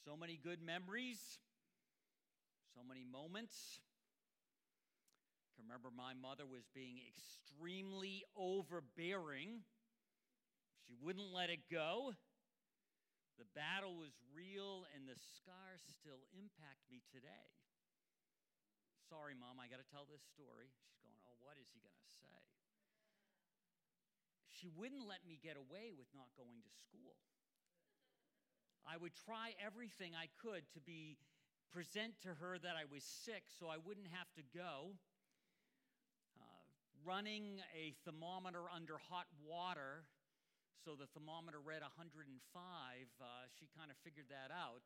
So many good memories, so many moments. I can remember my mother was being extremely overbearing. She wouldn't let it go. The battle was real, and the scars still impact me today. Sorry, Mom, I got to tell this story. She's going, Oh, what is he going to say? She wouldn't let me get away with not going to school. I would try everything I could to be present to her that I was sick so I wouldn't have to go. Uh, running a thermometer under hot water so the thermometer read 105, uh, she kind of figured that out.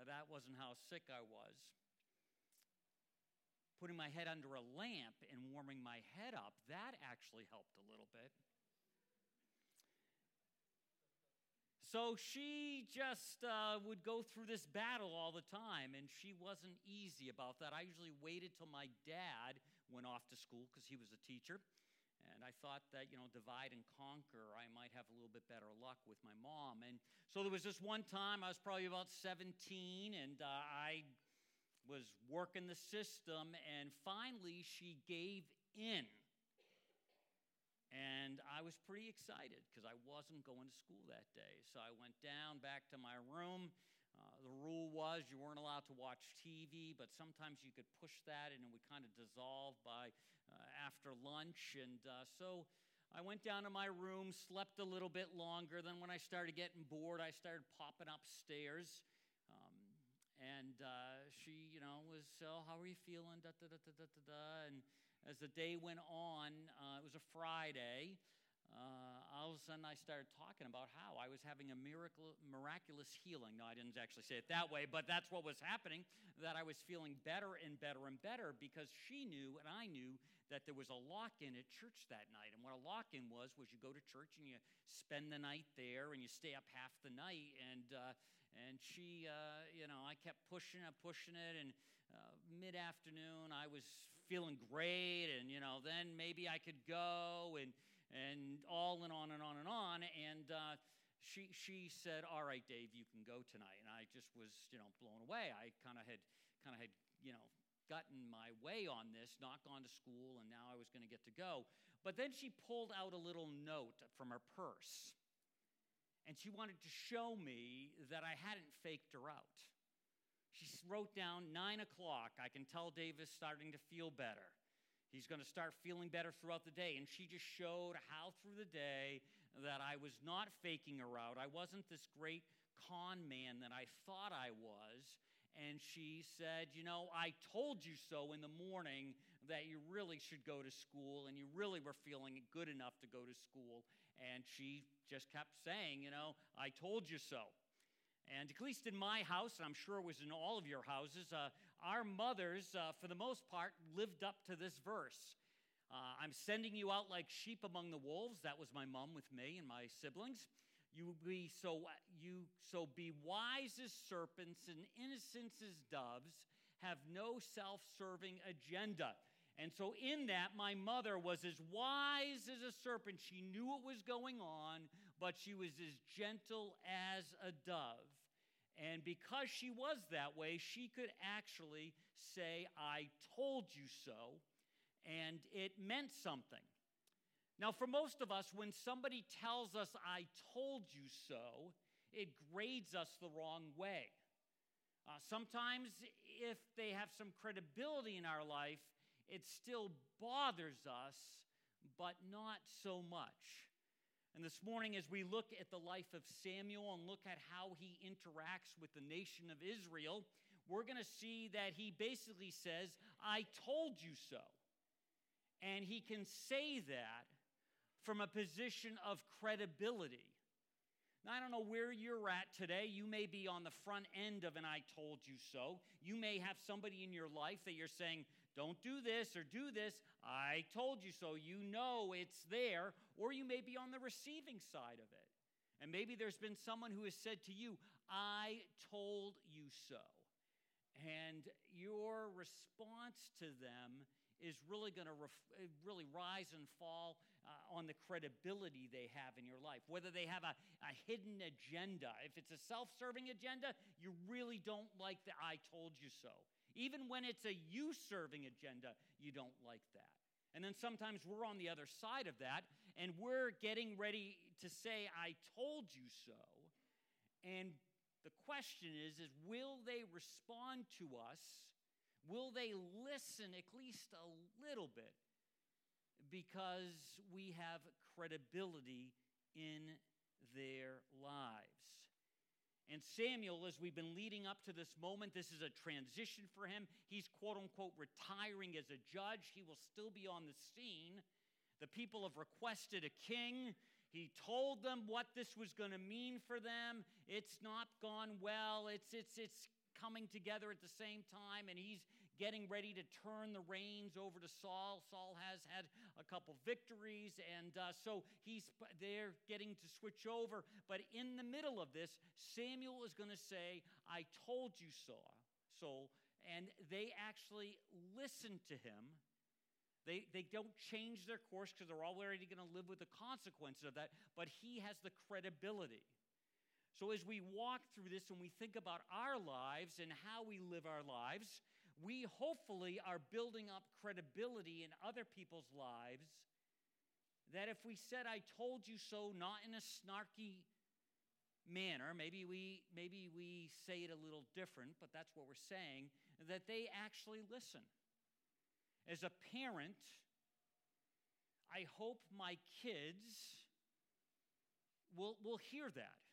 That wasn't how sick I was. Putting my head under a lamp and warming my head up, that actually helped a little bit. So she just uh, would go through this battle all the time, and she wasn't easy about that. I usually waited till my dad went off to school because he was a teacher. And I thought that, you know, divide and conquer, I might have a little bit better luck with my mom. And so there was this one time, I was probably about 17, and uh, I was working the system, and finally she gave in. And I was pretty excited because I wasn't going to school that day. So I went down back to my room. Uh, the rule was you weren't allowed to watch TV, but sometimes you could push that and it would kind of dissolve by uh, after lunch. And uh, so I went down to my room, slept a little bit longer. Then, when I started getting bored, I started popping upstairs. Um, and uh, she, you know, was, oh, how are you feeling? Da, da, da, da, da, da. And as the day went on, uh, it was a Friday. Uh, all of a sudden, I started talking about how I was having a miracle, miraculous healing. No, I didn't actually say it that way, but that's what was happening. That I was feeling better and better and better because she knew and I knew that there was a lock in at church that night. And what a lock in was was you go to church and you spend the night there and you stay up half the night. And uh, and she, uh, you know, I kept pushing it, pushing it, and uh, mid afternoon I was feeling great, and you know, then maybe I could go, and and all and on and on and on, and. Uh, she, she said, "All right, Dave, you can go tonight." And I just was, you know, blown away. I kind of had, kind of had, you know, gotten my way on this, not gone to school, and now I was going to get to go. But then she pulled out a little note from her purse, and she wanted to show me that I hadn't faked her out. She wrote down nine o'clock. I can tell Dave is starting to feel better. He's going to start feeling better throughout the day. And she just showed how through the day that I was not faking her out. I wasn't this great con man that I thought I was. And she said, You know, I told you so in the morning that you really should go to school and you really were feeling good enough to go to school. And she just kept saying, You know, I told you so. And at least in my house, and I'm sure it was in all of your houses, uh, our mothers, uh, for the most part, lived up to this verse. Uh, I'm sending you out like sheep among the wolves. That was my mom with me and my siblings. You be so you so be wise as serpents and innocent as doves. Have no self-serving agenda. And so, in that, my mother was as wise as a serpent. She knew what was going on, but she was as gentle as a dove. And because she was that way, she could actually say, I told you so, and it meant something. Now, for most of us, when somebody tells us, I told you so, it grades us the wrong way. Uh, sometimes, if they have some credibility in our life, it still bothers us, but not so much. And this morning, as we look at the life of Samuel and look at how he interacts with the nation of Israel, we're going to see that he basically says, I told you so. And he can say that from a position of credibility. Now, I don't know where you're at today. You may be on the front end of an I told you so. You may have somebody in your life that you're saying, don't do this or do this. I told you so. You know it's there. Or you may be on the receiving side of it. And maybe there's been someone who has said to you, I told you so. And your response to them is really going to ref- really rise and fall uh, on the credibility they have in your life, whether they have a, a hidden agenda. If it's a self serving agenda, you really don't like the I told you so. Even when it's a you serving agenda, you don't like that. And then sometimes we're on the other side of that and we're getting ready to say, I told you so. And the question is, is will they respond to us? Will they listen at least a little bit? Because we have credibility in their lives. And Samuel, as we've been leading up to this moment, this is a transition for him. He's quote unquote retiring as a judge. He will still be on the scene. The people have requested a king. He told them what this was going to mean for them. It's not gone well. It's, it's, it's coming together at the same time, and he's getting ready to turn the reins over to Saul. Saul has had a couple victories, and uh, so he's they're getting to switch over. But in the middle of this, Samuel is going to say, "I told you so." So, and they actually listen to him they, they don't change their course because they're already going to live with the consequences of that, but he has the credibility. So, as we walk through this and we think about our lives and how we live our lives, we hopefully are building up credibility in other people's lives. That if we said, I told you so, not in a snarky manner, maybe we, maybe we say it a little different, but that's what we're saying, that they actually listen. As a parent, I hope my kids will, will hear that.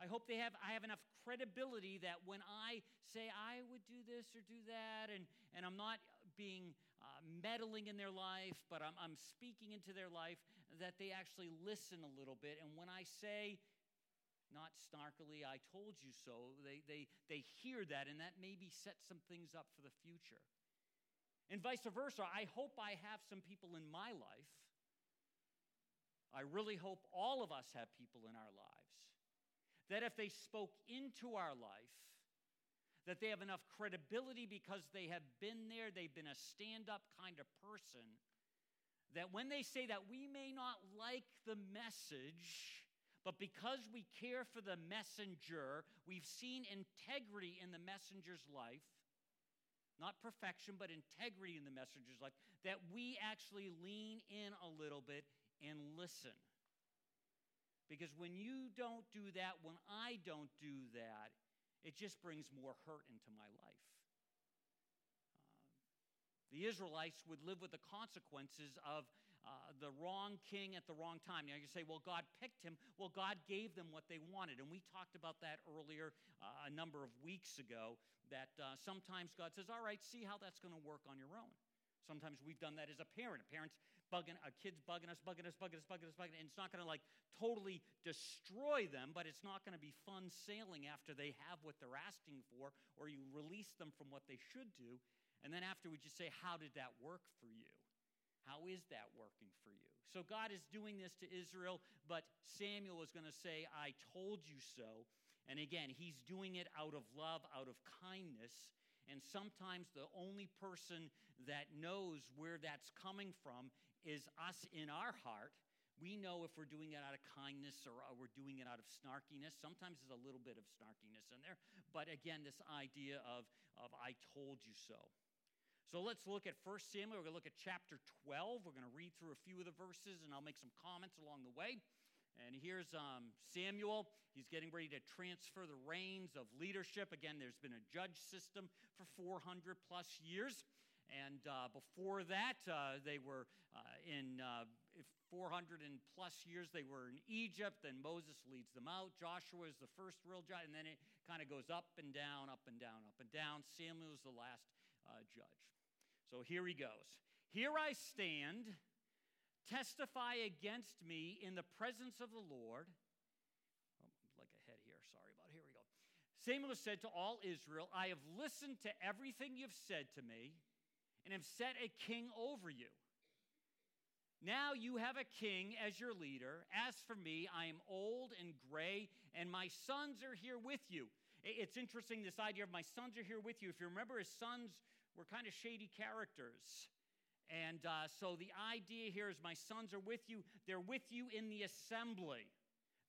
I hope they have I have enough credibility that when I say I would do this or do that, and, and I'm not being uh, meddling in their life, but I'm, I'm speaking into their life, that they actually listen a little bit. And when I say, not snarkily, I told you so, they, they, they hear that, and that maybe sets some things up for the future. And vice versa, I hope I have some people in my life. I really hope all of us have people in our lives that if they spoke into our life, that they have enough credibility because they have been there, they've been a stand up kind of person, that when they say that we may not like the message, but because we care for the messenger, we've seen integrity in the messenger's life, not perfection, but integrity in the messenger's life, that we actually lean in a little bit and listen. Because when you don't do that, when I don't do that, it just brings more hurt into my life. Uh, the Israelites would live with the consequences of uh, the wrong king at the wrong time. Now you say, well, God picked him. Well, God gave them what they wanted. And we talked about that earlier uh, a number of weeks ago that uh, sometimes God says, all right, see how that's going to work on your own. Sometimes we've done that as a parent. Parent's bugging, a kid's bugging us, bugging us, bugging us, bugging us, bugging us. And it's not going to like totally destroy them, but it's not going to be fun sailing after they have what they're asking for, or you release them from what they should do. And then afterwards, you say, How did that work for you? How is that working for you? So God is doing this to Israel, but Samuel is going to say, I told you so. And again, he's doing it out of love, out of kindness. And sometimes the only person that knows where that's coming from is us in our heart. We know if we're doing it out of kindness or we're doing it out of snarkiness. Sometimes there's a little bit of snarkiness in there. But again, this idea of, of I told you so. So let's look at 1 Samuel. We're going to look at chapter 12. We're going to read through a few of the verses, and I'll make some comments along the way. And here's um, Samuel. He's getting ready to transfer the reins of leadership. Again, there's been a judge system for 400 plus years. And uh, before that, uh, they were uh, in uh, 400 and plus years, they were in Egypt. Then Moses leads them out. Joshua is the first real judge. And then it kind of goes up and down, up and down, up and down. Samuel is the last uh, judge. So here he goes. Here I stand, testify against me in the presence of the Lord. Oh, like a head here, sorry about. It. Here we go. Samuel said to all Israel, I have listened to everything you've said to me and have set a king over you. Now you have a king as your leader. As for me, I am old and gray, and my sons are here with you. It's interesting, this idea of my sons are here with you. If you remember, his sons were kind of shady characters. And uh, so the idea here is my sons are with you. They're with you in the assembly.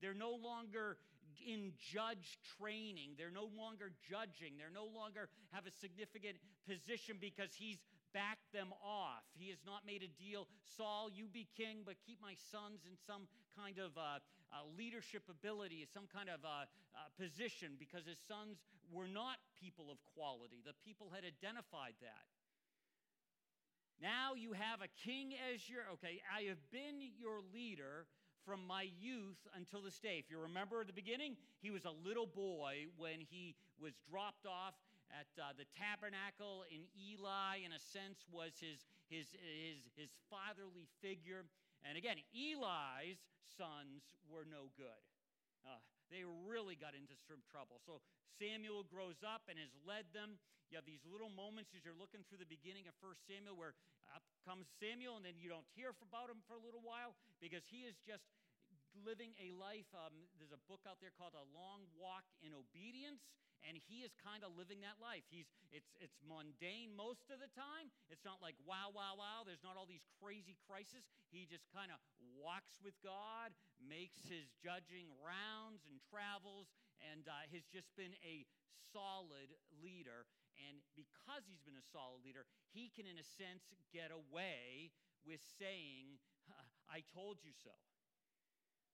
They're no longer in judge training. They're no longer judging. They're no longer have a significant position because he's backed them off. He has not made a deal. Saul, you be king, but keep my sons in some kind of uh, uh, leadership ability, some kind of uh, uh position, because his sons were not people of quality. The people had identified that. Now you have a king as your, okay, I have been your leader from my youth until this day. If you remember the beginning, he was a little boy when he was dropped off at uh, the tabernacle in Eli, in a sense, was his, his, his, his fatherly figure. And again, Eli's sons were no good. Uh, they really got into some trouble. So Samuel grows up and has led them. You have these little moments as you're looking through the beginning of 1 Samuel where up comes Samuel, and then you don't hear about him for a little while because he is just living a life. Um, there's a book out there called A Long Walk in Obedience, and he is kind of living that life. He's it's it's mundane most of the time. It's not like wow, wow, wow. There's not all these crazy crises. He just kind of walks with God, makes his judging rounds and travels, and uh, has just been a solid leader. And because he's been a solid leader, he can, in a sense, get away with saying, I told you so.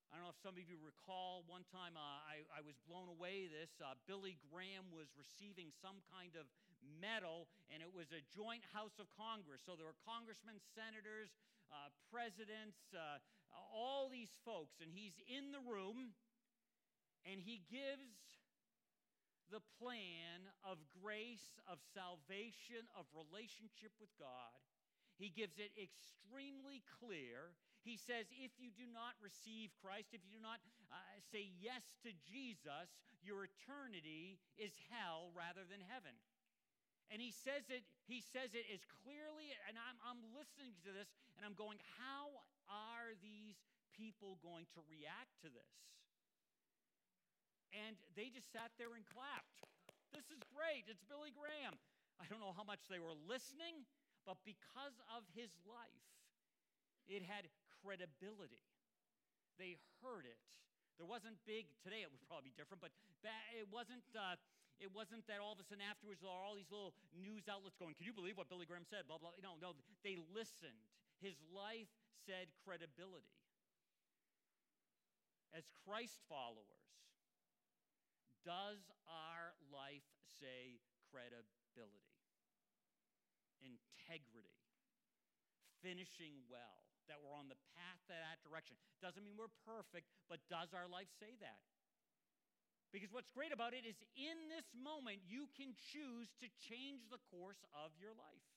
I don't know if some of you recall one time uh, I, I, was blown away this. Uh, Billy Graham was receiving some kind of medal, and it was a joint House of Congress. So there were congressmen, senators, uh, presidents, uh, all these folks, and he's in the room, and he gives the plan of grace, of salvation, of relationship with God. He gives it extremely clear. He says, if you do not receive Christ, if you do not uh, say yes to Jesus, your eternity is hell rather than heaven. And he says it, he says it as clearly, and I'm, I'm listening to this, and I'm going, how are these people going to react to this? And they just sat there and clapped. This is great. It's Billy Graham. I don't know how much they were listening, but because of his life, it had credibility. They heard it. There wasn't big, today it would probably be different, but it wasn't. Uh, it wasn't that all of a sudden afterwards there are all these little news outlets going, Can you believe what Billy Graham said? Blah, blah. No, no. They listened. His life said credibility. As Christ followers, does our life say credibility, integrity, finishing well, that we're on the path to that direction? Doesn't mean we're perfect, but does our life say that? Because what's great about it is in this moment, you can choose to change the course of your life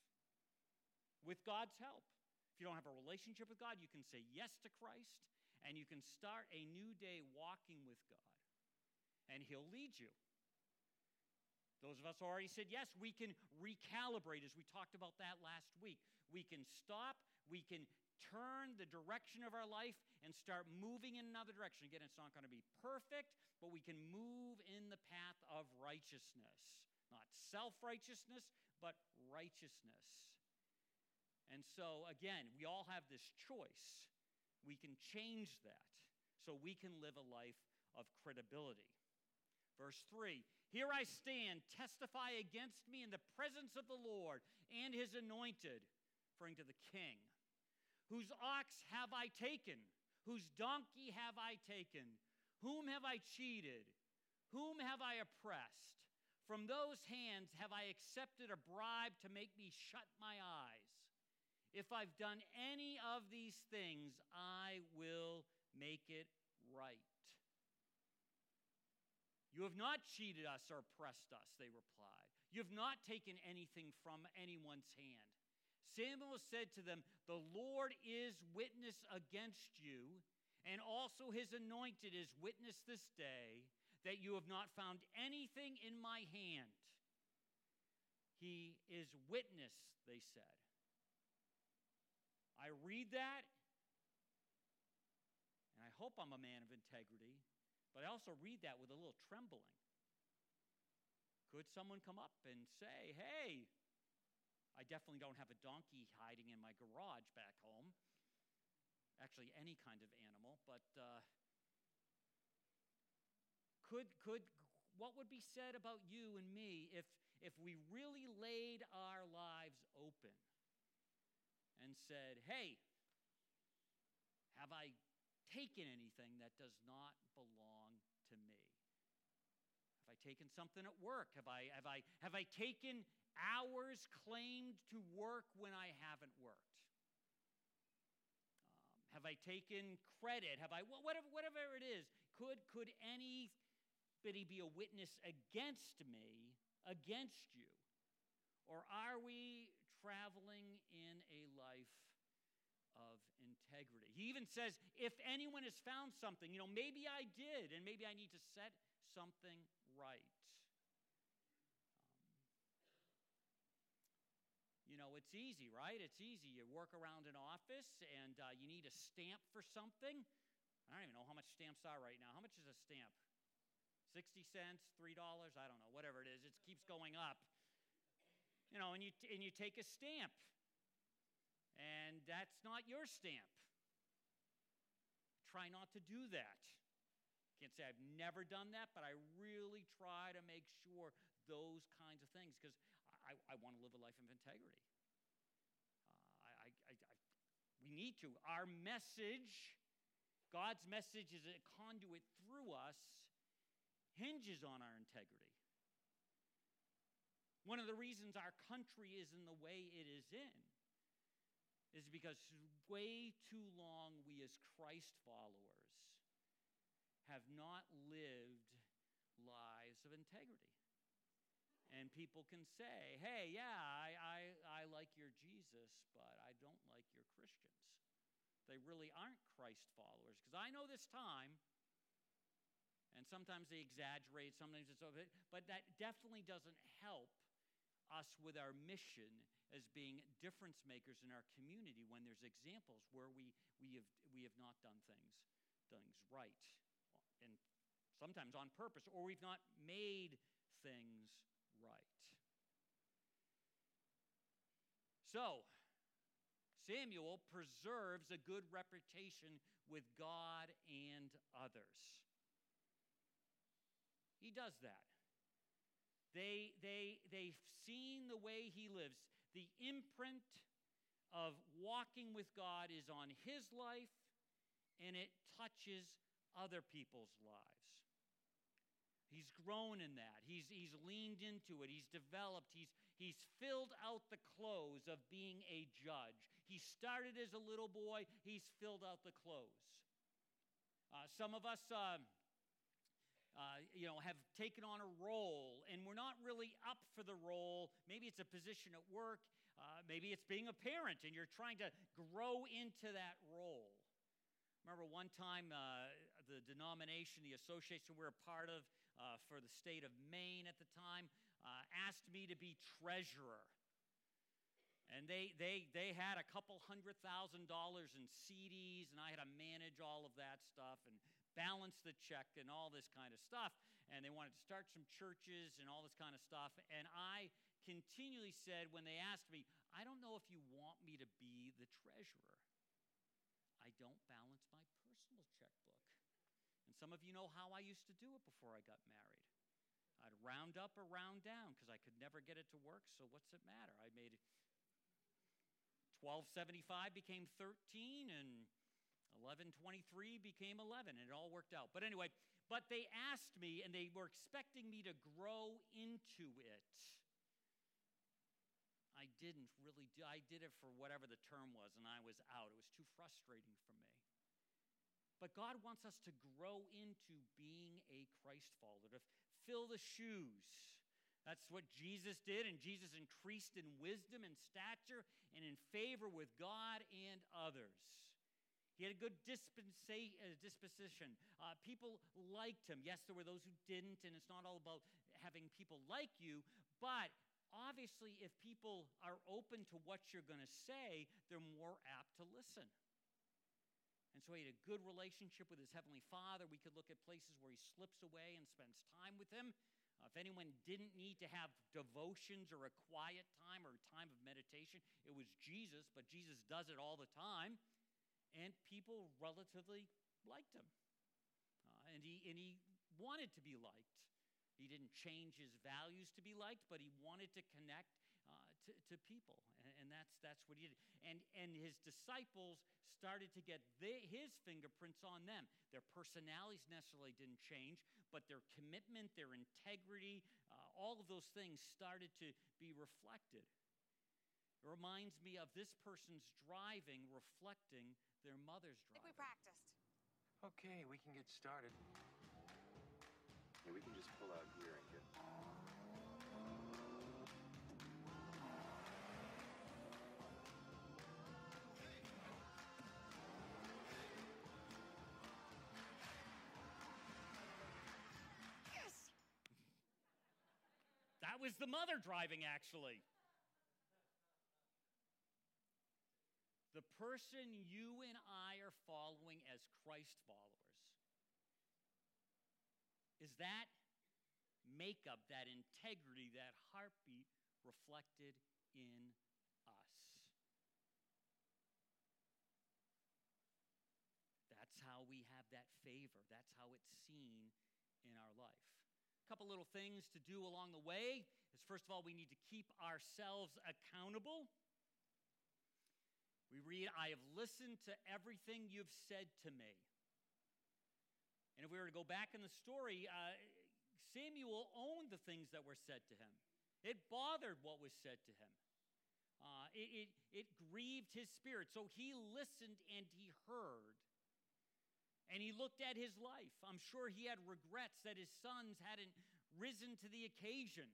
with God's help. If you don't have a relationship with God, you can say yes to Christ and you can start a new day walking with God and He'll lead you. Those of us who already said yes, we can recalibrate, as we talked about that last week. We can stop, we can turn the direction of our life and start moving in another direction. Again, it's not going to be perfect, but we can move in the path of righteousness. Not self righteousness, but righteousness. And so, again, we all have this choice. We can change that so we can live a life of credibility. Verse 3 Here I stand, testify against me in the presence of the Lord and his anointed, referring to the king. Whose ox have I taken? Whose donkey have I taken? Whom have I cheated? Whom have I oppressed? From those hands have I accepted a bribe to make me shut my eyes. If I've done any of these things, I will make it right. You have not cheated us or oppressed us, they replied. You have not taken anything from anyone's hand. Samuel said to them, The Lord is witness against you, and also his anointed is witness this day that you have not found anything in my hand. He is witness, they said. I read that, and I hope I'm a man of integrity. But I also read that with a little trembling. Could someone come up and say, Hey, I definitely don't have a donkey hiding in my garage back home. Actually, any kind of animal. But uh, could, could, what would be said about you and me if, if we really laid our lives open and said, hey, have I taken anything that does not belong to me? Have I taken something at work? Have I, have I, have I taken hours claimed to work when I haven't worked? Um, have I taken credit? Have I, whatever, whatever it is, could, could anybody be a witness against me, against you? Or are we traveling in a life of integrity? He even says, if anyone has found something, you know, maybe I did, and maybe I need to set something right. You know, it's easy, right? It's easy. You work around an office and uh, you need a stamp for something. I don't even know how much stamps are right now. How much is a stamp? 60 cents, $3, I don't know, whatever it is. It keeps going up. You know, and you, and you take a stamp, and that's not your stamp. Try not to do that. Can't say I've never done that, but I really try to make sure those kinds of things because I, I want to live a life of integrity. Uh, I, I, we need to. Our message, God's message is a conduit through us, hinges on our integrity. One of the reasons our country is in the way it is in is because way too long we, as Christ followers, have not lived lives of integrity. And people can say, hey, yeah, I, I, I like your Jesus, but I don't like your Christians. They really aren't Christ followers. Because I know this time, and sometimes they exaggerate, sometimes it's over, but that definitely doesn't help us with our mission as being difference makers in our community when there's examples where we, we, have, we have not done things, things right. Sometimes on purpose, or we've not made things right. So, Samuel preserves a good reputation with God and others. He does that. They, they, they've seen the way he lives. The imprint of walking with God is on his life, and it touches other people's lives. He's grown in that. He's, he's leaned into it. He's developed. He's, he's filled out the clothes of being a judge. He started as a little boy, he's filled out the clothes. Uh, some of us, uh, uh, you know, have taken on a role and we're not really up for the role. Maybe it's a position at work, uh, maybe it's being a parent and you're trying to grow into that role. Remember one time uh, the denomination, the association we're a part of, uh, for the state of Maine at the time, uh, asked me to be treasurer. And they, they, they had a couple hundred thousand dollars in CDs, and I had to manage all of that stuff and balance the check and all this kind of stuff. And they wanted to start some churches and all this kind of stuff. And I continually said, when they asked me, I don't know if you want me to be the treasurer. I don't balance my some of you know how I used to do it before I got married. I'd round up or round down because I could never get it to work, so what's it matter? I made 1275 became 13 and 1123 became 11 and it all worked out. But anyway, but they asked me and they were expecting me to grow into it. I didn't really do I did it for whatever the term was and I was out. It was too frustrating for me. But God wants us to grow into being a Christ follower, to fill the shoes. That's what Jesus did, and Jesus increased in wisdom and stature and in favor with God and others. He had a good uh, disposition. Uh, people liked him. Yes, there were those who didn't, and it's not all about having people like you, but obviously, if people are open to what you're going to say, they're more apt to listen. And so he had a good relationship with his Heavenly Father. We could look at places where he slips away and spends time with him. Uh, if anyone didn't need to have devotions or a quiet time or a time of meditation, it was Jesus, but Jesus does it all the time. And people relatively liked him. Uh, and, he, and he wanted to be liked. He didn't change his values to be liked, but he wanted to connect to, to people. And, and, that's, that's what he did. And, and his disciples started to get the, his fingerprints on them. Their personalities necessarily didn't change, but their commitment, their integrity, uh, all of those things started to be reflected. It reminds me of this person's driving reflecting their mother's driving. I think we practiced. Okay, we can get started. Yeah, we can just pull out gear and get. Was the mother driving, actually. The person you and I are following as Christ followers is that makeup, that integrity, that heartbeat reflected in us. That's how we have that favor. That's how it's seen in our life. Couple little things to do along the way is first of all, we need to keep ourselves accountable. We read, I have listened to everything you've said to me. And if we were to go back in the story, uh, Samuel owned the things that were said to him, it bothered what was said to him. Uh, it, it, it grieved his spirit. So he listened and he heard. And he looked at his life. I'm sure he had regrets that his sons hadn't risen to the occasion.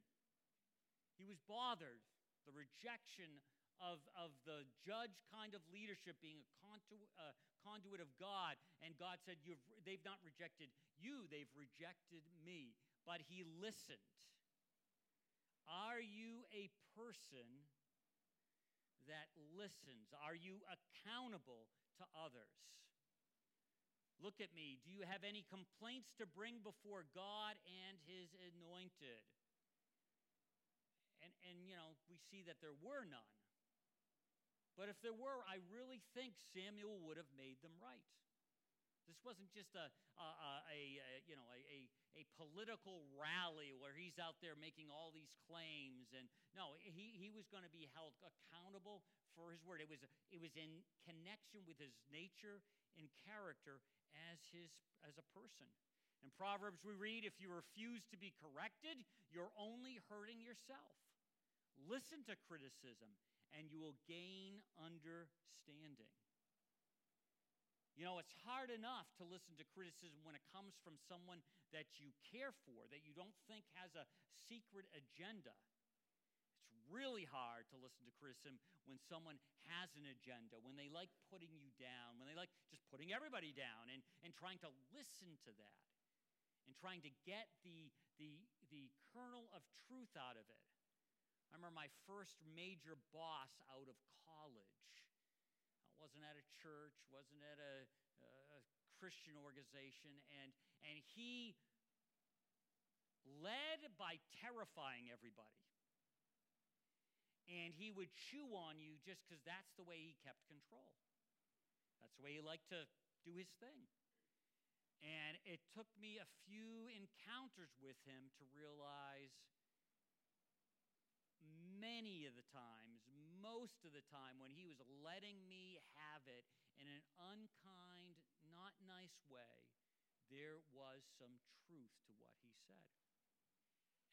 He was bothered. The rejection of, of the judge kind of leadership being a conduit, uh, conduit of God. And God said, You've, They've not rejected you, they've rejected me. But he listened. Are you a person that listens? Are you accountable to others? Look at me. Do you have any complaints to bring before God and his anointed? And, and you know, we see that there were none. But if there were, I really think Samuel would have made them right. This wasn't just a, a, a, a you know, a, a, political rally where he's out there making all these claims. And no, he, he was going to be held accountable for his word. It was, it was in connection with his nature and character as, his, as a person. In Proverbs, we read, if you refuse to be corrected, you're only hurting yourself. Listen to criticism and you will gain understanding. You know, it's hard enough to listen to criticism when it comes from someone that you care for, that you don't think has a secret agenda. Really hard to listen to criticism when someone has an agenda, when they like putting you down, when they like just putting everybody down and, and trying to listen to that and trying to get the, the, the kernel of truth out of it. I remember my first major boss out of college. I wasn't at a church, wasn't at a, a Christian organization, and, and he led by terrifying everybody. And he would chew on you just because that's the way he kept control. That's the way he liked to do his thing. And it took me a few encounters with him to realize many of the times, most of the time, when he was letting me have it in an unkind, not nice way, there was some truth to what he said.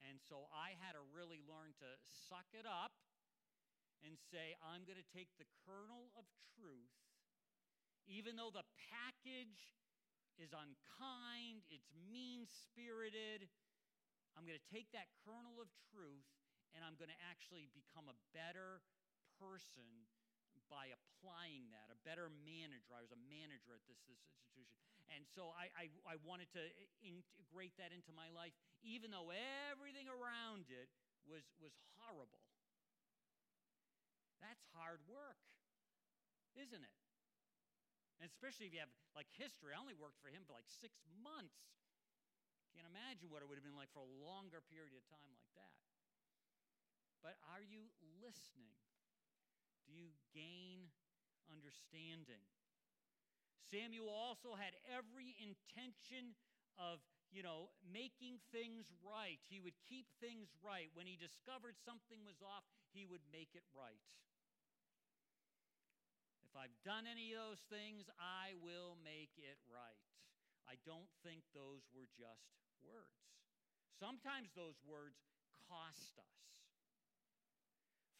And so I had to really learn to suck it up and say, I'm going to take the kernel of truth, even though the package is unkind, it's mean spirited. I'm going to take that kernel of truth and I'm going to actually become a better person by applying that, a better manager. I was a manager at this, this institution. And so I, I, I wanted to integrate that into my life, even though everything around it was, was horrible. That's hard work, isn't it? And especially if you have like history. I only worked for him for like six months. Can't imagine what it would have been like for a longer period of time like that. But are you listening? Do you gain understanding? Samuel also had every intention of, you know, making things right. He would keep things right. When he discovered something was off, he would make it right. If I've done any of those things, I will make it right. I don't think those were just words. Sometimes those words cost us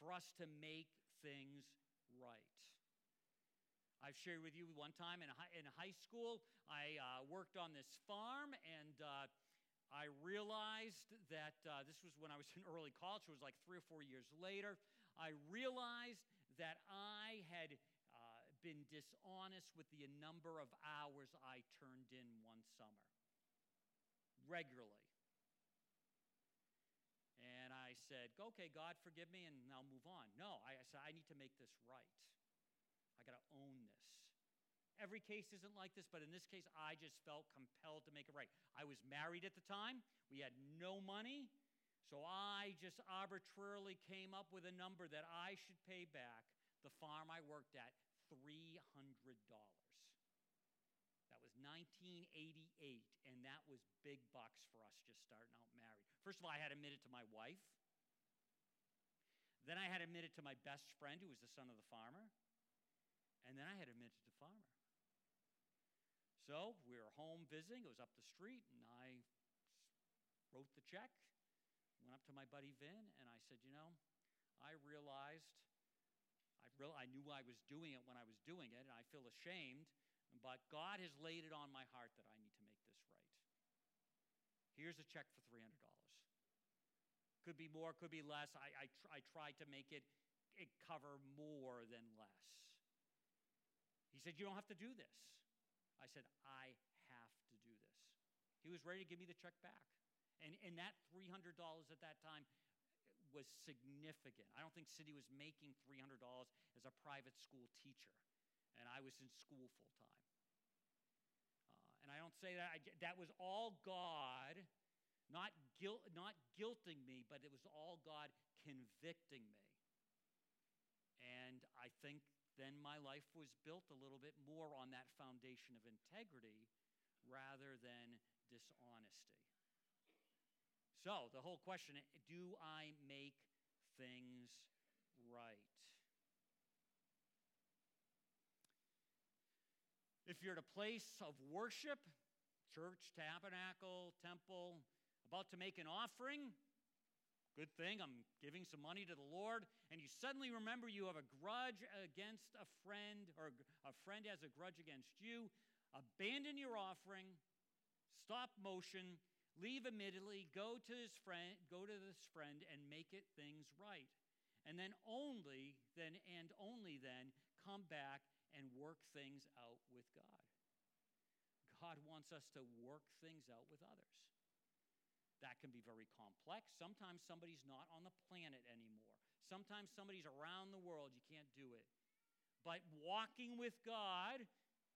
for us to make things right. I've shared with you one time in high, in high school, I uh, worked on this farm, and uh, I realized that uh, this was when I was in early college, it was like three or four years later. I realized that I had been dishonest with the number of hours I turned in one summer regularly. And I said, okay, God, forgive me, and I'll move on. No, I, I said, I need to make this right. I got to own this. Every case isn't like this, but in this case, I just felt compelled to make it right. I was married at the time, we had no money, so I just arbitrarily came up with a number that I should pay back the farm I worked at $300. That was 1988, and that was big bucks for us just starting out married. First of all, I had admitted to my wife. Then I had admitted to my best friend, who was the son of the farmer. And then I had admitted to the farmer. So we were home visiting. It was up the street, and I wrote the check, went up to my buddy Vin, and I said, You know, I realized I, I knew I was doing it when I was doing it, and I feel ashamed but God has laid it on my heart that I need to make this right. Here's a check for $300. Could be more, could be less. I, I, tr- I tried to make it, it cover more than less. He said, You don't have to do this. I said, I have to do this. He was ready to give me the check back. And, and that $300 at that time was significant. I don't think City was making $300 as a private school teacher and I was in school full time. Uh, and I don't say that, I, that was all God, not, guilt, not guilting me, but it was all God convicting me. And I think then my life was built a little bit more on that foundation of integrity rather than dishonesty. So, the whole question eh, do I make things right? If you're at a place of worship, church, tabernacle, temple, about to make an offering, good thing, I'm giving some money to the Lord, and you suddenly remember you have a grudge against a friend, or a friend has a grudge against you, abandon your offering, stop motion, leave immediately, go to his friend, go to this friend and make it things right. And then only then and only then come back and work things out with God. God wants us to work things out with others. That can be very complex. Sometimes somebody's not on the planet anymore. Sometimes somebody's around the world. You can't do it. But walking with God,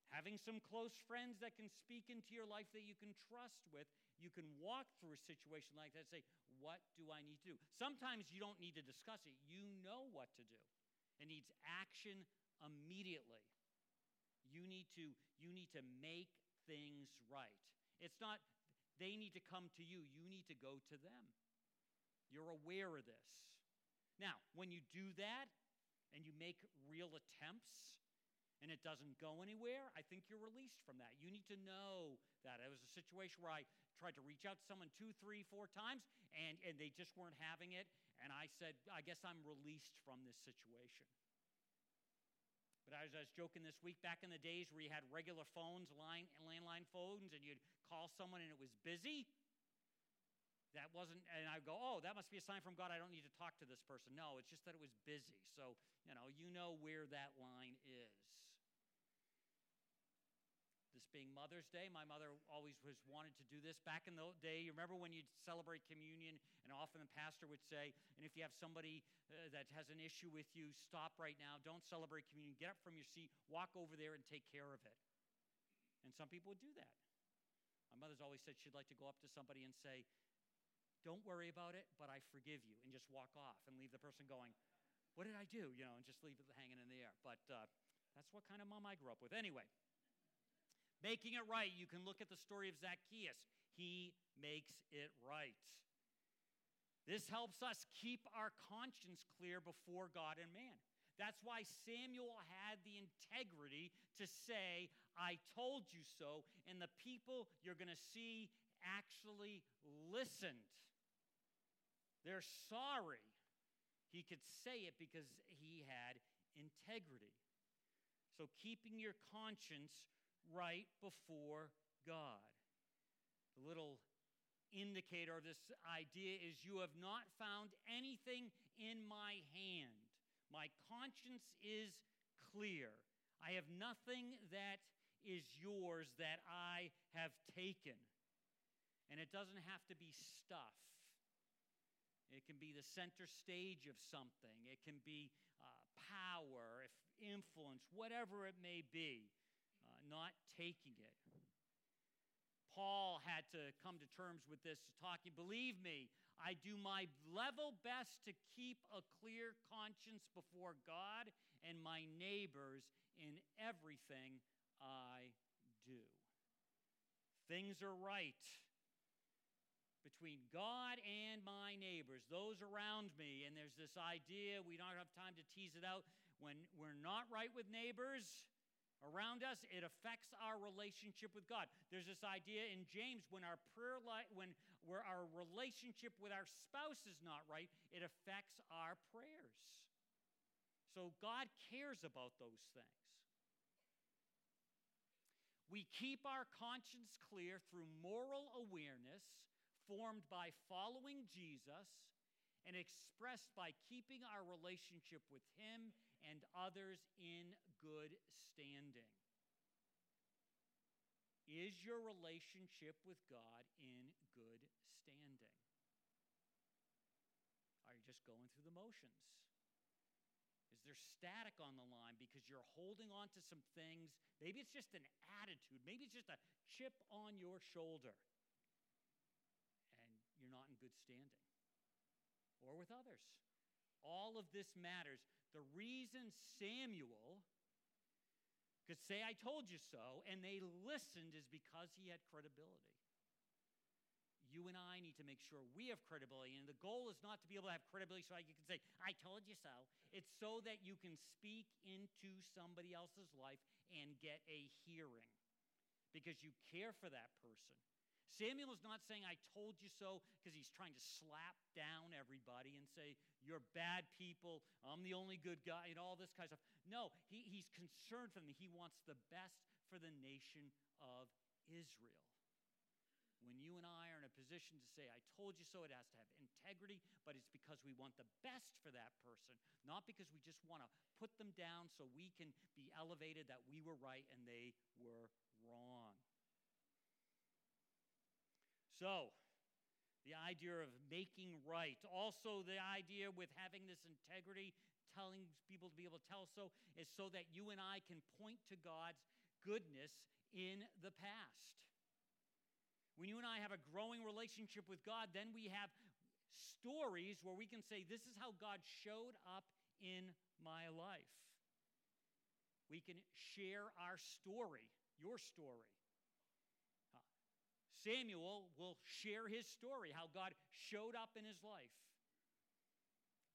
having some close friends that can speak into your life that you can trust with, you can walk through a situation like that and say, What do I need to do? Sometimes you don't need to discuss it, you know what to do. It needs action immediately. You need to, you need to make things right. It's not they need to come to you, you need to go to them. You're aware of this. Now, when you do that and you make real attempts and it doesn't go anywhere, I think you're released from that. You need to know that. It was a situation where I tried to reach out to someone two, three, four times and, and they just weren't having it. And I said, I guess I'm released from this situation. But as I was joking this week, back in the days where you had regular phones, line, landline phones, and you'd call someone and it was busy, that wasn't, and I go, oh, that must be a sign from God. I don't need to talk to this person. No, it's just that it was busy. So, you know, you know where that line is being Mother's Day. My mother always was wanted to do this. Back in the day, you remember when you'd celebrate communion, and often the pastor would say, and if you have somebody uh, that has an issue with you, stop right now. Don't celebrate communion. Get up from your seat, walk over there, and take care of it. And some people would do that. My mother's always said she'd like to go up to somebody and say, Don't worry about it, but I forgive you, and just walk off and leave the person going, What did I do? You know, and just leave it hanging in the air. But uh, that's what kind of mom I grew up with. Anyway, making it right, you can look at the story of Zacchaeus. He makes it right. This helps us keep our conscience clear before God and man. That's why Samuel had the integrity to say, I told you so, and the people you're going to see actually listened. They're sorry. He could say it because he had integrity. So, keeping your conscience right before God. The little indicator of this idea is you have not found anything in my hand. My conscience is clear. I have nothing that is yours that I have taken. And it doesn't have to be stuff. It can be the center stage of something. It can be uh, power, if influence, whatever it may be, not taking it. Paul had to come to terms with this talking. Believe me, I do my level best to keep a clear conscience before God and my neighbors in everything I do. Things are right between God and my neighbors, those around me. And there's this idea, we don't have time to tease it out. When we're not right with neighbors, around us, it affects our relationship with God. There's this idea in James when our prayer life, when where our relationship with our spouse is not right, it affects our prayers. So God cares about those things. We keep our conscience clear through moral awareness formed by following Jesus and expressed by keeping our relationship with Him and others in good standing. Is your relationship with God in good standing? Are you just going through the motions? Is there static on the line because you're holding on to some things? Maybe it's just an attitude, maybe it's just a chip on your shoulder, and you're not in good standing. Or with others. All of this matters. The reason Samuel could say, I told you so, and they listened is because he had credibility. You and I need to make sure we have credibility. And the goal is not to be able to have credibility so you can say, I told you so. It's so that you can speak into somebody else's life and get a hearing because you care for that person. Samuel is not saying, I told you so, because he's trying to slap down everybody and say, You're bad people, I'm the only good guy, and all this kind of stuff. No, he, he's concerned for them. He wants the best for the nation of Israel. When you and I are in a position to say, I told you so, it has to have integrity, but it's because we want the best for that person, not because we just want to put them down so we can be elevated that we were right and they were wrong. So, the idea of making right. Also, the idea with having this integrity, telling people to be able to tell so, is so that you and I can point to God's goodness in the past. When you and I have a growing relationship with God, then we have stories where we can say, This is how God showed up in my life. We can share our story, your story. Samuel will share his story, how God showed up in his life.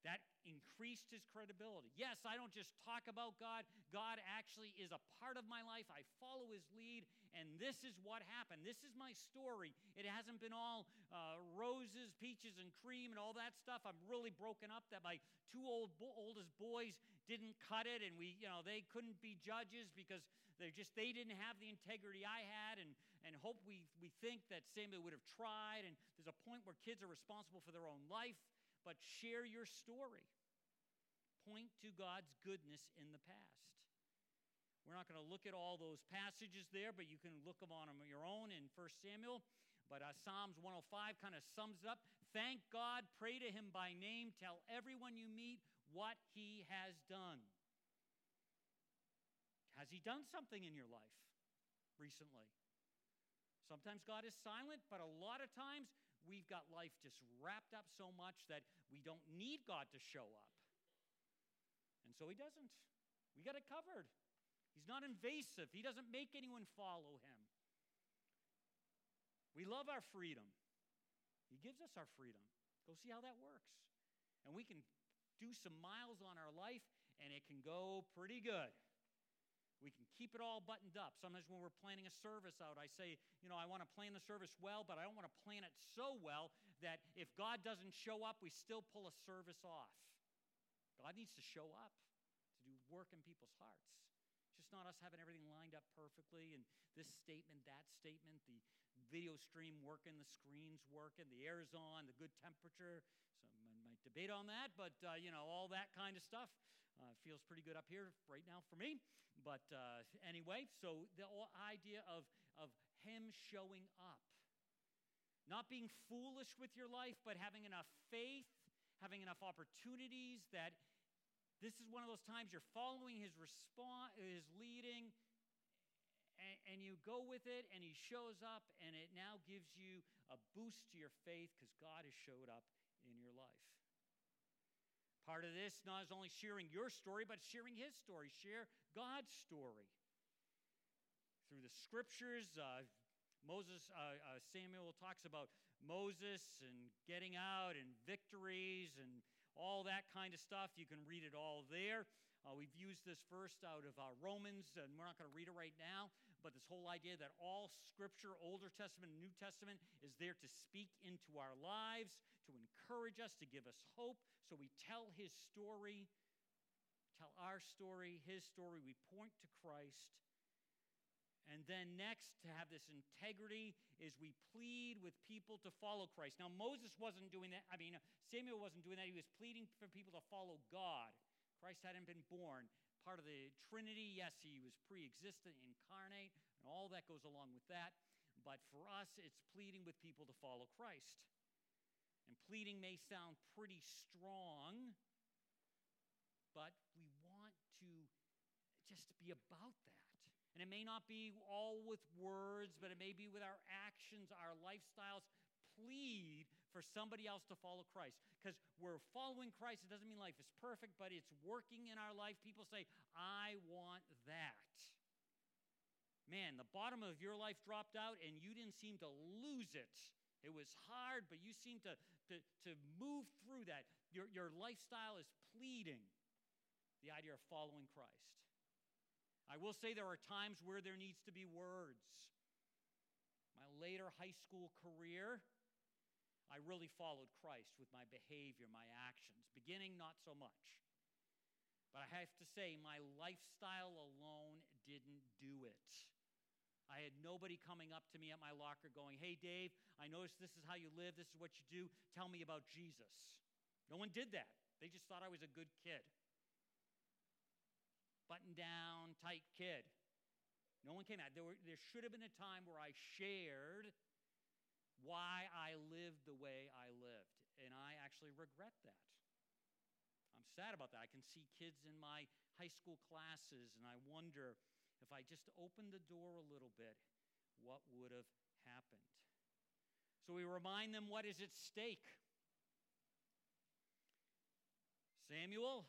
That increased his credibility. Yes, I don't just talk about God. God actually is a part of my life. I follow his lead, and this is what happened. This is my story. It hasn't been all uh, roses, peaches, and cream and all that stuff. I'm really broken up that my two old bo- oldest boys didn't cut it, and we, you know, they couldn't be judges because they just they didn't have the integrity I had, and and hope we we think that Samuel would have tried. And there's a point where kids are responsible for their own life but share your story. Point to God's goodness in the past. We're not going to look at all those passages there, but you can look them on your own in 1 Samuel. But uh, Psalms 105 kind of sums it up. Thank God, pray to him by name, tell everyone you meet what he has done. Has he done something in your life recently? Sometimes God is silent, but a lot of times we've got life just wrapped up so much that we don't need God to show up. And so he doesn't. We got it covered. He's not invasive, he doesn't make anyone follow him. We love our freedom. He gives us our freedom. Go see how that works. And we can do some miles on our life, and it can go pretty good. We can keep it all buttoned up. Sometimes when we're planning a service out, I say, you know, I want to plan the service well, but I don't want to plan it so well that if God doesn't show up, we still pull a service off. God needs to show up to do work in people's hearts. Just not us having everything lined up perfectly and this statement, that statement, the video stream working, the screens working, the air's on, the good temperature. Some might debate on that, but uh, you know, all that kind of stuff. Uh, feels pretty good up here right now for me. But uh, anyway, so the idea of, of Him showing up, not being foolish with your life, but having enough faith, having enough opportunities that this is one of those times you're following His response, His leading, and, and you go with it, and He shows up, and it now gives you a boost to your faith because God has showed up in your life. Part of this not is only sharing your story, but sharing his story. Share God's story. Through the scriptures, uh, Moses, uh, uh, Samuel talks about Moses and getting out and victories and all that kind of stuff. You can read it all there. Uh, we've used this verse out of uh, Romans, and we're not going to read it right now, but this whole idea that all scripture, Older Testament New Testament, is there to speak into our lives, to encourage us, to give us hope. So we tell his story, tell our story, his story. We point to Christ. And then next, to have this integrity, is we plead with people to follow Christ. Now, Moses wasn't doing that. I mean, Samuel wasn't doing that. He was pleading for people to follow God. Christ hadn't been born. Part of the Trinity, yes, he was pre existent, incarnate, and all that goes along with that. But for us, it's pleading with people to follow Christ. And pleading may sound pretty strong, but we want to just be about that. And it may not be all with words, but it may be with our actions, our lifestyles. Plead for somebody else to follow Christ. Because we're following Christ, it doesn't mean life is perfect, but it's working in our life. People say, I want that. Man, the bottom of your life dropped out and you didn't seem to lose it. It was hard, but you seem to, to, to move through that. Your, your lifestyle is pleading the idea of following Christ. I will say there are times where there needs to be words. My later high school career, I really followed Christ with my behavior, my actions. Beginning, not so much. But I have to say, my lifestyle alone didn't do it. I had nobody coming up to me at my locker going, Hey, Dave, I noticed this is how you live, this is what you do. Tell me about Jesus. No one did that. They just thought I was a good kid. Button down, tight kid. No one came out. There, were, there should have been a time where I shared why I lived the way I lived. And I actually regret that. I'm sad about that. I can see kids in my high school classes, and I wonder if I just opened the door a little bit, what would have happened? So we remind them what is at stake. Samuel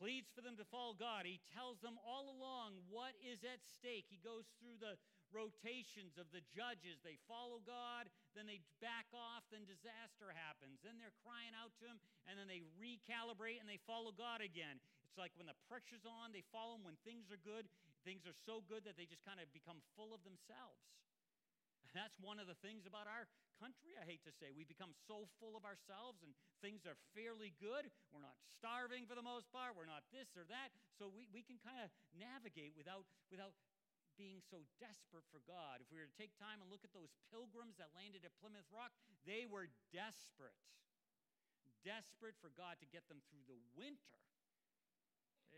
pleads for them to follow God. He tells them all along what is at stake. He goes through the rotations of the judges. They follow God, then they back off, then disaster happens. Then they're crying out to Him, and then they recalibrate and they follow God again. It's like when the pressure's on, they follow Him. When things are good, things are so good that they just kind of become full of themselves. And that's one of the things about our country, I hate to say. We become so full of ourselves and things are fairly good. We're not starving for the most part. We're not this or that. So we, we can kind of navigate without, without being so desperate for God. If we were to take time and look at those pilgrims that landed at Plymouth Rock, they were desperate. Desperate for God to get them through the winter.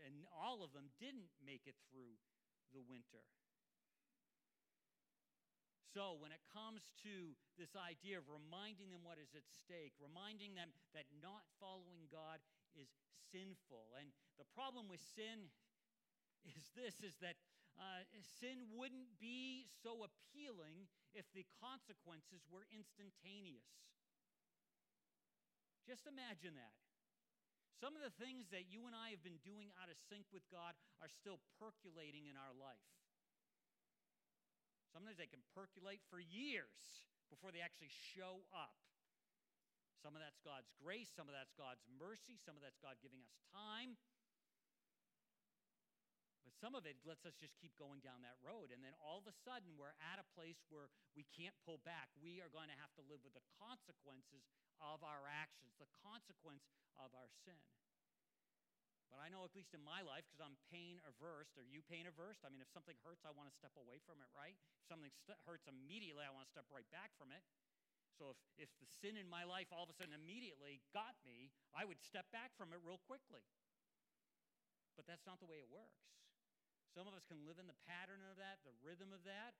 And all of them didn't make it through the winter. So, when it comes to this idea of reminding them what is at stake, reminding them that not following God is sinful. And the problem with sin is this is that uh, sin wouldn't be so appealing if the consequences were instantaneous. Just imagine that. Some of the things that you and I have been doing out of sync with God are still percolating in our life. Sometimes they can percolate for years before they actually show up. Some of that's God's grace, some of that's God's mercy, some of that's God giving us time. Some of it lets us just keep going down that road. And then all of a sudden, we're at a place where we can't pull back. We are going to have to live with the consequences of our actions, the consequence of our sin. But I know, at least in my life, because I'm pain averse. Are you pain averse? I mean, if something hurts, I want to step away from it, right? If something st- hurts immediately, I want to step right back from it. So if, if the sin in my life all of a sudden immediately got me, I would step back from it real quickly. But that's not the way it works. Some of us can live in the pattern of that, the rhythm of that,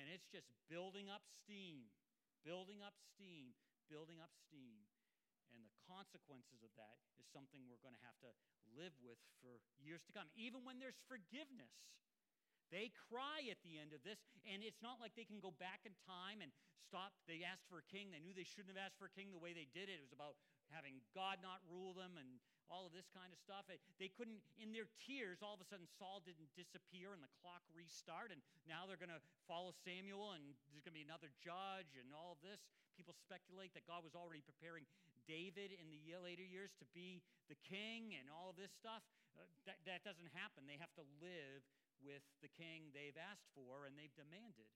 and it's just building up steam, building up steam, building up steam. And the consequences of that is something we're going to have to live with for years to come. Even when there's forgiveness, they cry at the end of this, and it's not like they can go back in time and stop. They asked for a king. They knew they shouldn't have asked for a king the way they did it. It was about having God not rule them and all of this kind of stuff. They couldn't, in their tears, all of a sudden Saul didn't disappear and the clock restart, and now they're going to follow Samuel and there's going to be another judge and all of this. People speculate that God was already preparing David in the later years to be the king and all of this stuff. Uh, that, that doesn't happen. They have to live with the king they've asked for and they've demanded.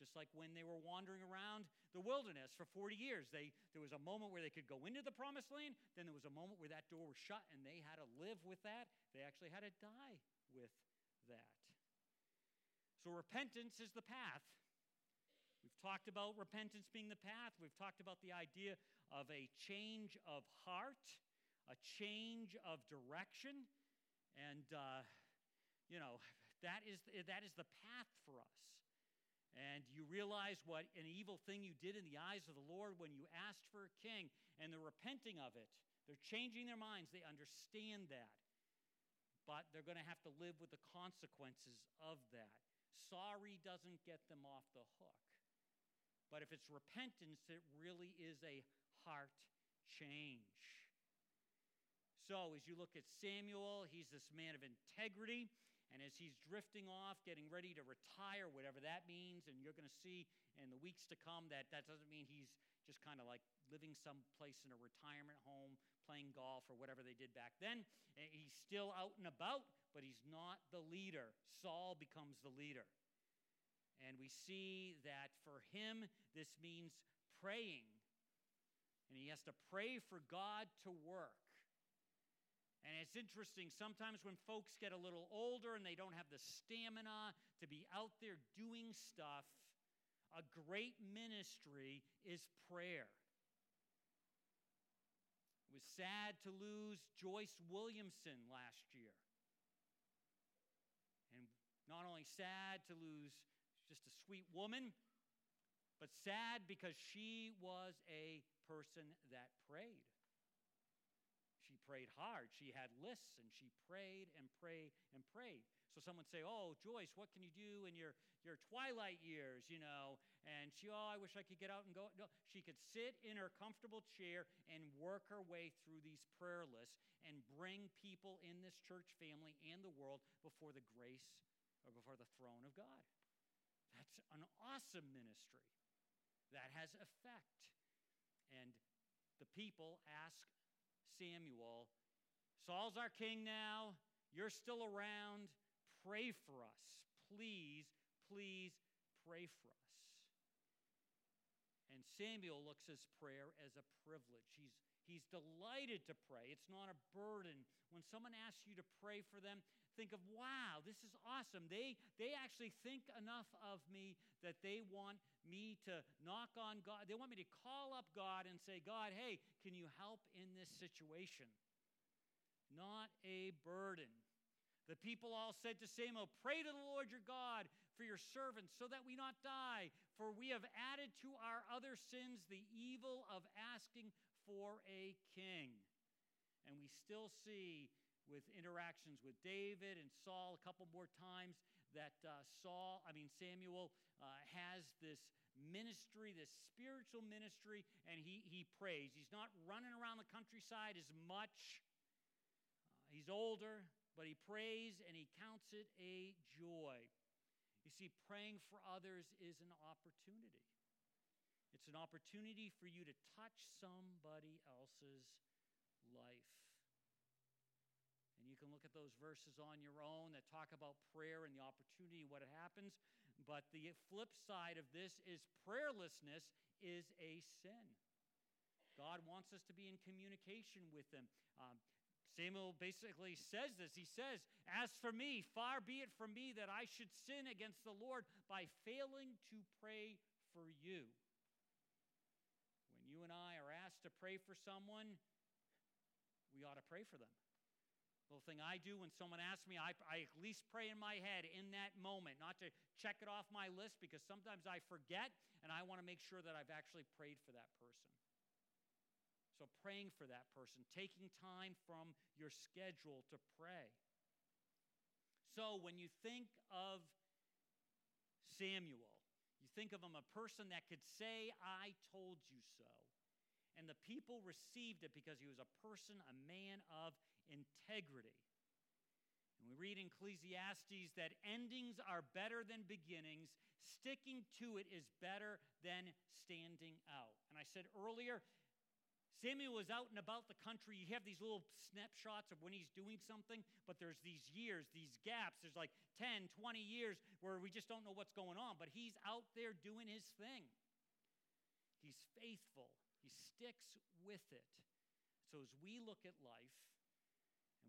Just like when they were wandering around the wilderness for 40 years, they, there was a moment where they could go into the promised land, then there was a moment where that door was shut and they had to live with that. They actually had to die with that. So repentance is the path. We've talked about repentance being the path. We've talked about the idea of a change of heart, a change of direction. And, uh, you know, that is, that is the path for us. And you realize what an evil thing you did in the eyes of the Lord when you asked for a king, and they're repenting of it. They're changing their minds. They understand that. But they're going to have to live with the consequences of that. Sorry doesn't get them off the hook. But if it's repentance, it really is a heart change. So, as you look at Samuel, he's this man of integrity. And as he's drifting off, getting ready to retire, whatever that means, and you're going to see in the weeks to come that that doesn't mean he's just kind of like living someplace in a retirement home, playing golf, or whatever they did back then. Eh, he's still out and about, but he's not the leader. Saul becomes the leader. And we see that for him, this means praying. And he has to pray for God to work. And it's interesting, sometimes when folks get a little older and they don't have the stamina to be out there doing stuff, a great ministry is prayer. It was sad to lose Joyce Williamson last year. And not only sad to lose just a sweet woman, but sad because she was a person that prayed prayed hard. She had lists and she prayed and prayed and prayed. So someone say, "Oh, Joyce, what can you do in your your twilight years?" You know, and she, "Oh, I wish I could get out and go." No, she could sit in her comfortable chair and work her way through these prayer lists and bring people in this church family and the world before the grace or before the throne of God. That's an awesome ministry that has effect. And the people ask Samuel, Saul's our king now. You're still around. Pray for us. Please, please pray for us. And Samuel looks at prayer as a privilege. He's, he's delighted to pray. It's not a burden. When someone asks you to pray for them, think of, wow, this is awesome. They, they actually think enough of me that they want me to knock on God. They want me to call up God and say, God, hey, can you help in this situation? Not a burden. The people all said to Samuel, oh, Pray to the Lord your God for your servants so that we not die, for we have added to our other sins the evil of asking for a king. And we still see with interactions with David and Saul a couple more times that uh, Saul, I mean, Samuel uh, has this ministry, this spiritual ministry, and he, he prays. He's not running around the countryside as much. Uh, he's older, but he prays and he counts it a joy. You see, praying for others is an opportunity. It's an opportunity for you to touch somebody else's life. Can look at those verses on your own that talk about prayer and the opportunity what happens. But the flip side of this is prayerlessness is a sin. God wants us to be in communication with Him. Um, Samuel basically says this. He says, As for me, far be it from me that I should sin against the Lord by failing to pray for you. When you and I are asked to pray for someone, we ought to pray for them little thing I do when someone asks me, I, I at least pray in my head in that moment, not to check it off my list because sometimes I forget and I want to make sure that I've actually prayed for that person. So, praying for that person, taking time from your schedule to pray. So, when you think of Samuel, you think of him a person that could say, I told you so. And the people received it because he was a person, a man of integrity. And we read in Ecclesiastes that endings are better than beginnings, sticking to it is better than standing out. And I said earlier, Samuel was out and about the country. You have these little snapshots of when he's doing something, but there's these years, these gaps. There's like 10, 20 years where we just don't know what's going on, but he's out there doing his thing. He's faithful, he sticks with it. So as we look at life,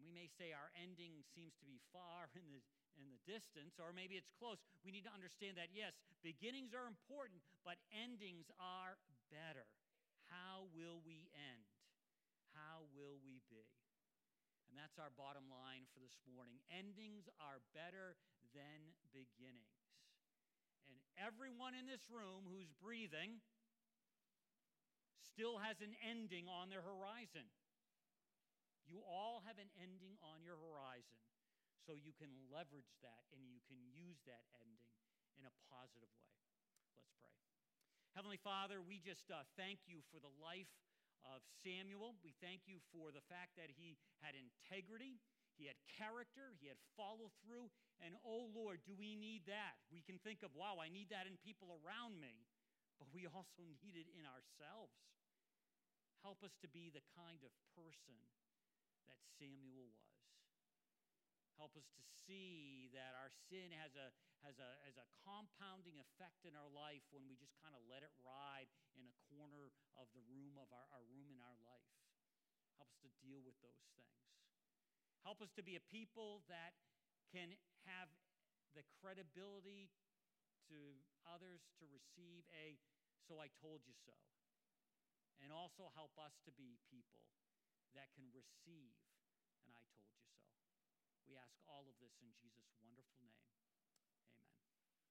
and we may say our ending seems to be far in the, in the distance, or maybe it's close. We need to understand that, yes, beginnings are important, but endings are better. How will we end? How will we be? And that's our bottom line for this morning. Endings are better than beginnings. And everyone in this room who's breathing still has an ending on their horizon. You all have an ending on your horizon, so you can leverage that and you can use that ending in a positive way. Let's pray. Heavenly Father, we just uh, thank you for the life of Samuel. We thank you for the fact that he had integrity, he had character, he had follow through. And oh Lord, do we need that? We can think of, wow, I need that in people around me, but we also need it in ourselves. Help us to be the kind of person that Samuel was. Help us to see that our sin has a, has a, has a compounding effect in our life when we just kind of let it ride in a corner of the room of our, our room in our life. Help us to deal with those things. Help us to be a people that can have the credibility to others to receive a so I told you so. And also help us to be people that can receive and I told you so. We ask all of this in Jesus' wonderful name.